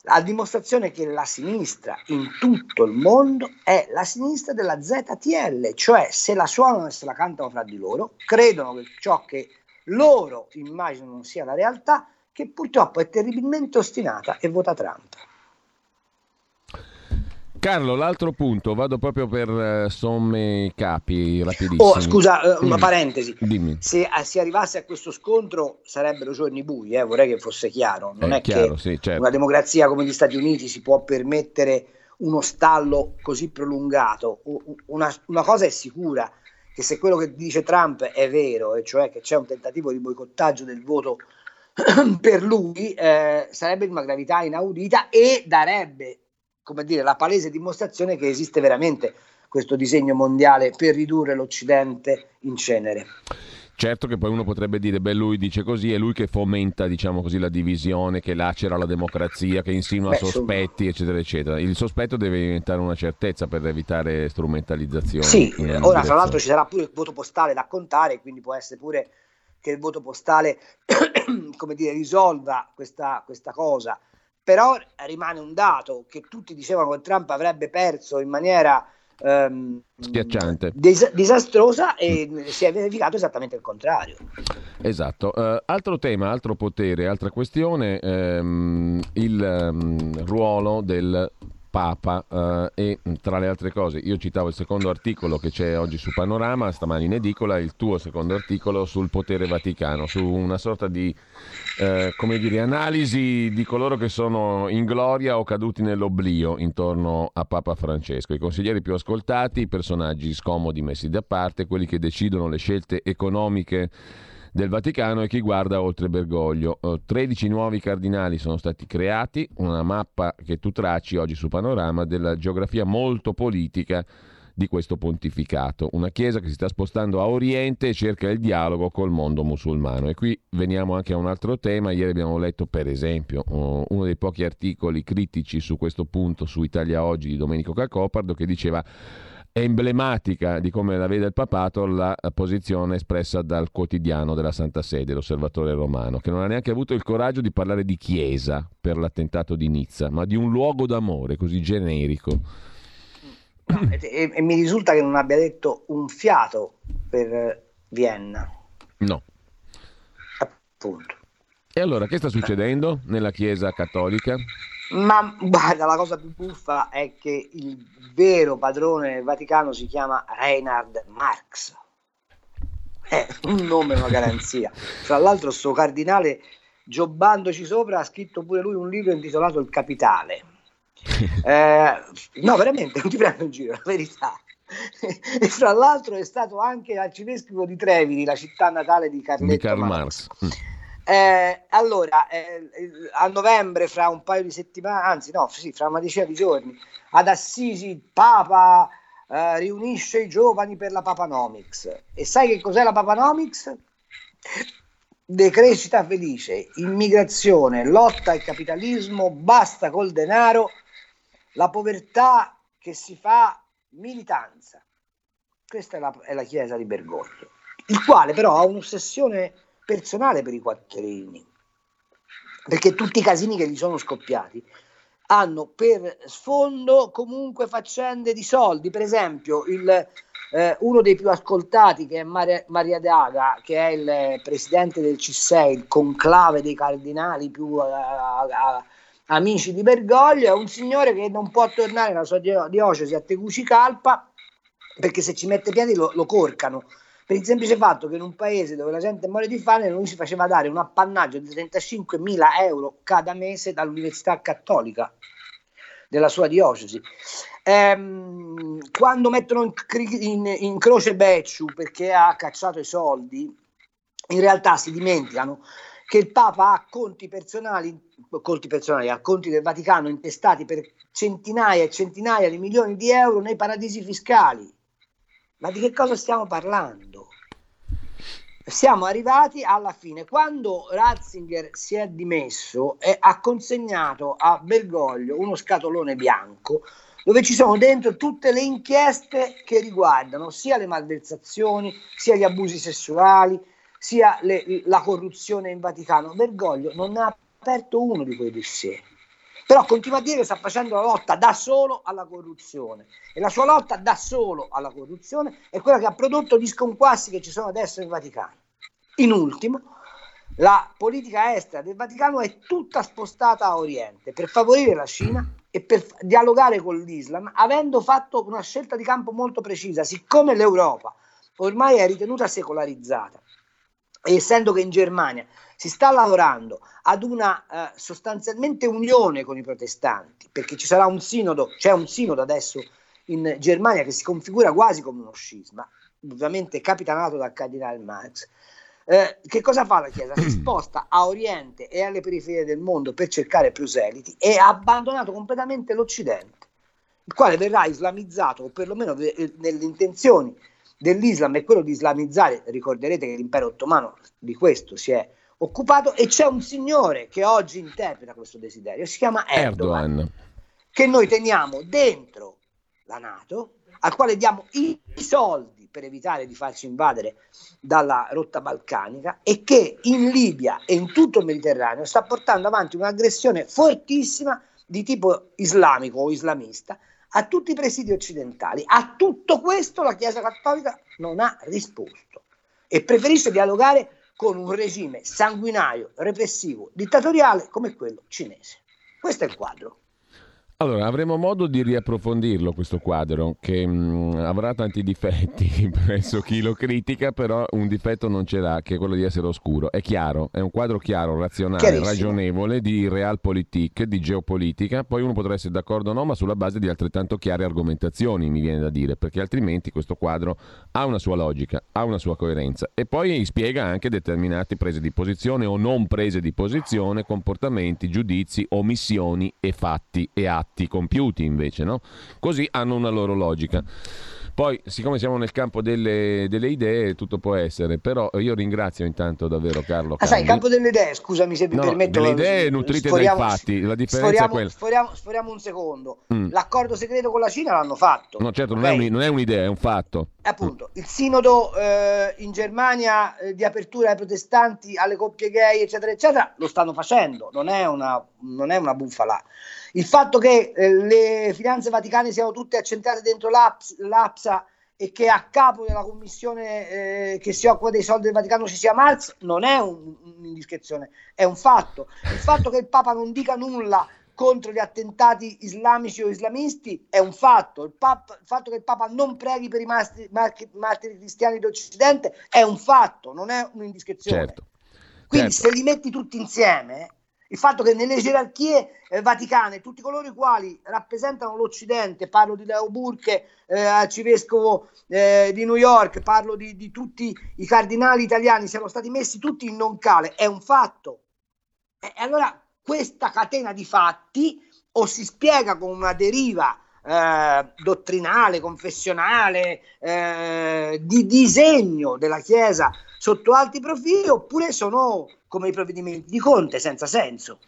B: a dimostrazione che la sinistra in tutto il mondo è la sinistra della ZTL, cioè se la suonano e se la cantano fra di loro, credono che ciò che loro immaginano non sia la realtà, che purtroppo è terribilmente ostinata e vota Trump.
A: Carlo, l'altro punto, vado proprio per uh, somme capi rapidissimo.
B: Oh, scusa, uh, una parentesi. Dimmi. Se uh, si arrivasse a questo scontro sarebbero giorni bui, eh? vorrei che fosse chiaro. Non è, è chiaro, che sì, certo. una democrazia come gli Stati Uniti si può permettere uno stallo così prolungato. Una, una cosa è sicura, che se quello che dice Trump è vero, e cioè che c'è un tentativo di boicottaggio del voto per lui, eh, sarebbe di una gravità inaudita e darebbe come dire, la palese dimostrazione che esiste veramente questo disegno mondiale per ridurre l'Occidente in cenere.
A: Certo che poi uno potrebbe dire, beh lui dice così, è lui che fomenta diciamo così, la divisione, che lacera la democrazia, che insinua beh, sospetti, insomma. eccetera, eccetera. Il sospetto deve diventare una certezza per evitare strumentalizzazioni.
B: Sì, ora tra l'altro ci sarà pure il voto postale da contare, quindi può essere pure che il voto postale come dire, risolva questa, questa cosa però rimane un dato che tutti dicevano che Trump avrebbe perso in maniera
A: ehm, schiacciante,
B: dis- disastrosa e mm. si è verificato esattamente il contrario.
A: Esatto. Uh, altro tema, altro potere, altra questione, ehm, il um, ruolo del Papa uh, e tra le altre cose io citavo il secondo articolo che c'è oggi su Panorama, stamani in edicola, il tuo secondo articolo sul potere vaticano, su una sorta di uh, come dire, analisi di coloro che sono in gloria o caduti nell'oblio intorno a Papa Francesco, i consiglieri più ascoltati, i personaggi scomodi messi da parte, quelli che decidono le scelte economiche del Vaticano e chi guarda oltre Bergoglio. 13 eh, nuovi cardinali sono stati creati, una mappa che tu tracci oggi su Panorama della geografia molto politica di questo pontificato. Una Chiesa che si sta spostando a Oriente e cerca il dialogo col mondo musulmano. E qui veniamo anche a un altro tema. Ieri abbiamo letto, per esempio, uno dei pochi articoli critici su questo punto su Italia Oggi di Domenico Cacopardo che diceva è emblematica di come la vede il papato la posizione espressa dal quotidiano della Santa Sede, l'osservatore romano, che non ha neanche avuto il coraggio di parlare di chiesa per l'attentato di Nizza, ma di un luogo d'amore così generico.
B: E, e, mi risulta che non abbia detto un fiato per Vienna.
A: No.
B: Appunto.
A: E allora che sta succedendo nella Chiesa cattolica?
B: Ma guarda, la cosa più buffa è che il vero padrone del Vaticano si chiama Reinhard Marx. È un nome, una garanzia. Tra l'altro, sto cardinale, giobbandoci sopra, ha scritto pure lui un libro intitolato Il Capitale. Eh, no, veramente, non ti prendo in giro, la verità. e fra l'altro è stato anche arcivescovo di Trevini, la città natale di Carletto di Karl Marx. Marx. Eh, allora, eh, a novembre, fra un paio di settimane, anzi no, sì, fra una decina di giorni, ad Assisi il Papa eh, riunisce i giovani per la Papanomics. E sai che cos'è la Papanomics? Decrescita felice, immigrazione, lotta al capitalismo, basta col denaro, la povertà che si fa militanza. Questa è la, è la Chiesa di Bergoglio, il quale però ha un'ossessione personale per i quattrini, perché tutti i casini che gli sono scoppiati hanno per sfondo comunque faccende di soldi, per esempio il, eh, uno dei più ascoltati che è Maria, Maria Daga, che è il presidente del C6, il conclave dei cardinali più uh, uh, amici di Bergoglio, è un signore che non può tornare nella sua diocesi a Tegucigalpa perché se ci mette piedi lo, lo corcano per il semplice fatto che in un paese dove la gente muore di fame lui si faceva dare un appannaggio di 35.000 euro cada mese dall'Università Cattolica della sua diocesi. Ehm, quando mettono in, in, in croce Becciu perché ha cacciato i soldi, in realtà si dimenticano che il Papa ha conti personali, conti personali, ha conti del Vaticano intestati per centinaia e centinaia di milioni di euro nei paradisi fiscali. Ma di che cosa stiamo parlando? Siamo arrivati alla fine. Quando Ratzinger si è dimesso e ha consegnato a Bergoglio uno scatolone bianco dove ci sono dentro tutte le inchieste che riguardano sia le malversazioni, sia gli abusi sessuali, sia le, la corruzione in Vaticano. Bergoglio non ha aperto uno di quei dossier però continua a dire che sta facendo la lotta da solo alla corruzione e la sua lotta da solo alla corruzione è quella che ha prodotto gli sconquassi che ci sono adesso in Vaticano. In ultimo, la politica estera del Vaticano è tutta spostata a Oriente per favorire la Cina e per dialogare con l'Islam, avendo fatto una scelta di campo molto precisa, siccome l'Europa ormai è ritenuta secolarizzata, essendo che in Germania si sta lavorando ad una eh, sostanzialmente unione con i protestanti, perché ci sarà un sinodo, c'è un sinodo adesso in Germania che si configura quasi come uno scisma, ovviamente capitanato dal cardinale Marx. Eh, che cosa fa la Chiesa? Si sposta a Oriente e alle periferie del mondo per cercare proseliti e ha abbandonato completamente l'Occidente, il quale verrà islamizzato, o perlomeno nelle intenzioni dell'Islam è quello di islamizzare. Ricorderete che l'impero ottomano di questo si è occupato e c'è un signore che oggi interpreta questo desiderio, si chiama Erdogan, Erdogan. che noi teniamo dentro la Nato, al quale diamo i soldi per evitare di farci invadere dalla rotta balcanica e che in Libia e in tutto il Mediterraneo sta portando avanti un'aggressione fortissima di tipo islamico o islamista a tutti i presidi occidentali. A tutto questo la Chiesa Cattolica non ha risposto e preferisce dialogare con un regime sanguinario, repressivo, dittatoriale come quello cinese. Questo è il quadro.
A: Allora, avremo modo di riapprofondirlo questo quadro, che mh, avrà tanti difetti presso chi lo critica, però un difetto non ce l'ha, che è quello di essere oscuro. È chiaro, è un quadro chiaro, razionale, ragionevole, di realpolitik, di geopolitica. Poi uno potrà essere d'accordo o no, ma sulla base di altrettanto chiare argomentazioni, mi viene da dire, perché altrimenti questo quadro ha una sua logica, ha una sua coerenza. E poi spiega anche determinate prese di posizione o non prese di posizione, comportamenti, giudizi, omissioni e fatti e atti atti compiuti invece, no? Così hanno una loro logica. Poi, siccome siamo nel campo delle, delle, idee, tutto può essere, però io ringrazio intanto davvero Carlo.
B: Ah, sai, il campo delle idee, scusami se mi
A: no,
B: permetto.
A: Delle idee nutrite dai fatti, la differenza
B: sforiamo,
A: è quella.
B: Sforiamo, sforiamo un secondo. Mm. L'accordo segreto con la Cina l'hanno fatto.
A: No, certo, okay? non, è un, non, è un'idea, è un fatto.
B: Appunto, il sinodo eh, in Germania eh, di apertura ai protestanti, alle coppie gay, eccetera, eccetera, lo stanno facendo, non è una, non è una bufala. Il fatto che eh, le finanze vaticane siano tutte accentrate dentro l'APS, l'APSA e che a capo della commissione eh, che si occupa dei soldi del Vaticano ci sia Marx non è un, un'indiscrezione, è un fatto. Il fatto che il Papa non dica nulla contro gli attentati islamici o islamisti è un fatto. Il, Papa, il fatto che il Papa non preghi per i martiri, martiri cristiani d'Occidente è un fatto, non è un'indiscrezione.
A: Certo.
B: Quindi
A: certo.
B: se li metti tutti insieme il fatto che nelle gerarchie eh, vaticane tutti coloro i quali rappresentano l'Occidente, parlo di Leo Burke, eh, arcivescovo eh, di New York, parlo di, di, tutti i cardinali italiani, siano stati messi tutti in non cale, è un fatto. E allora questa catena di fatti o si spiega con una deriva eh, dottrinale, confessionale, eh, di disegno della Chiesa sotto alti profili, oppure sono come i provvedimenti di Conte senza senso.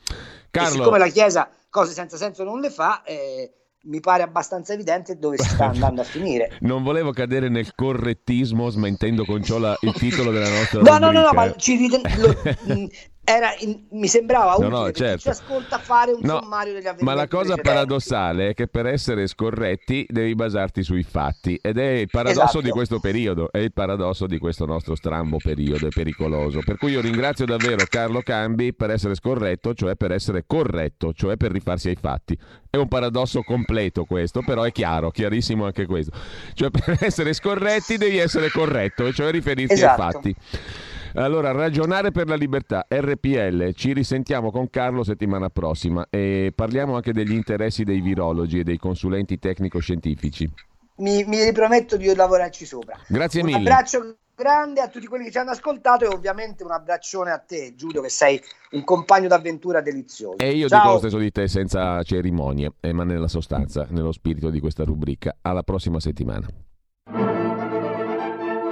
B: Carlo, e siccome la Chiesa cose senza senso non le fa, eh, mi pare abbastanza evidente dove si sta andando a finire.
A: Non volevo cadere nel correttismo smentendo con ciò la, il titolo della nostra
B: no, no, no, no, ma ci riten- lo, in, mi sembrava utile
A: no, certo.
B: ci ascolta fare un no, sommario degli avvenimenti
A: ma la cosa
B: precedenti.
A: paradossale è che per essere scorretti devi basarti sui fatti ed è il paradosso
B: esatto.
A: di questo periodo è il paradosso di questo nostro strambo periodo è pericoloso per cui io ringrazio davvero Carlo Cambi per essere scorretto cioè per essere corretto cioè per rifarsi ai fatti è un paradosso completo questo però è chiaro chiarissimo anche questo cioè per essere scorretti devi essere corretto cioè riferirti
B: esatto.
A: ai fatti allora, ragionare per la libertà, RPL, ci risentiamo con Carlo settimana prossima e parliamo anche degli interessi dei virologi e dei consulenti tecnico-scientifici.
B: Mi, mi riprometto di lavorarci sopra.
A: Grazie
B: un
A: mille.
B: Un abbraccio grande a tutti quelli che ci hanno ascoltato e ovviamente un abbraccione a te Giulio che sei un compagno d'avventura delizioso.
A: E io
B: Ciao.
A: dico lo stesso di te senza cerimonie, ma nella sostanza, nello spirito di questa rubrica. Alla prossima settimana.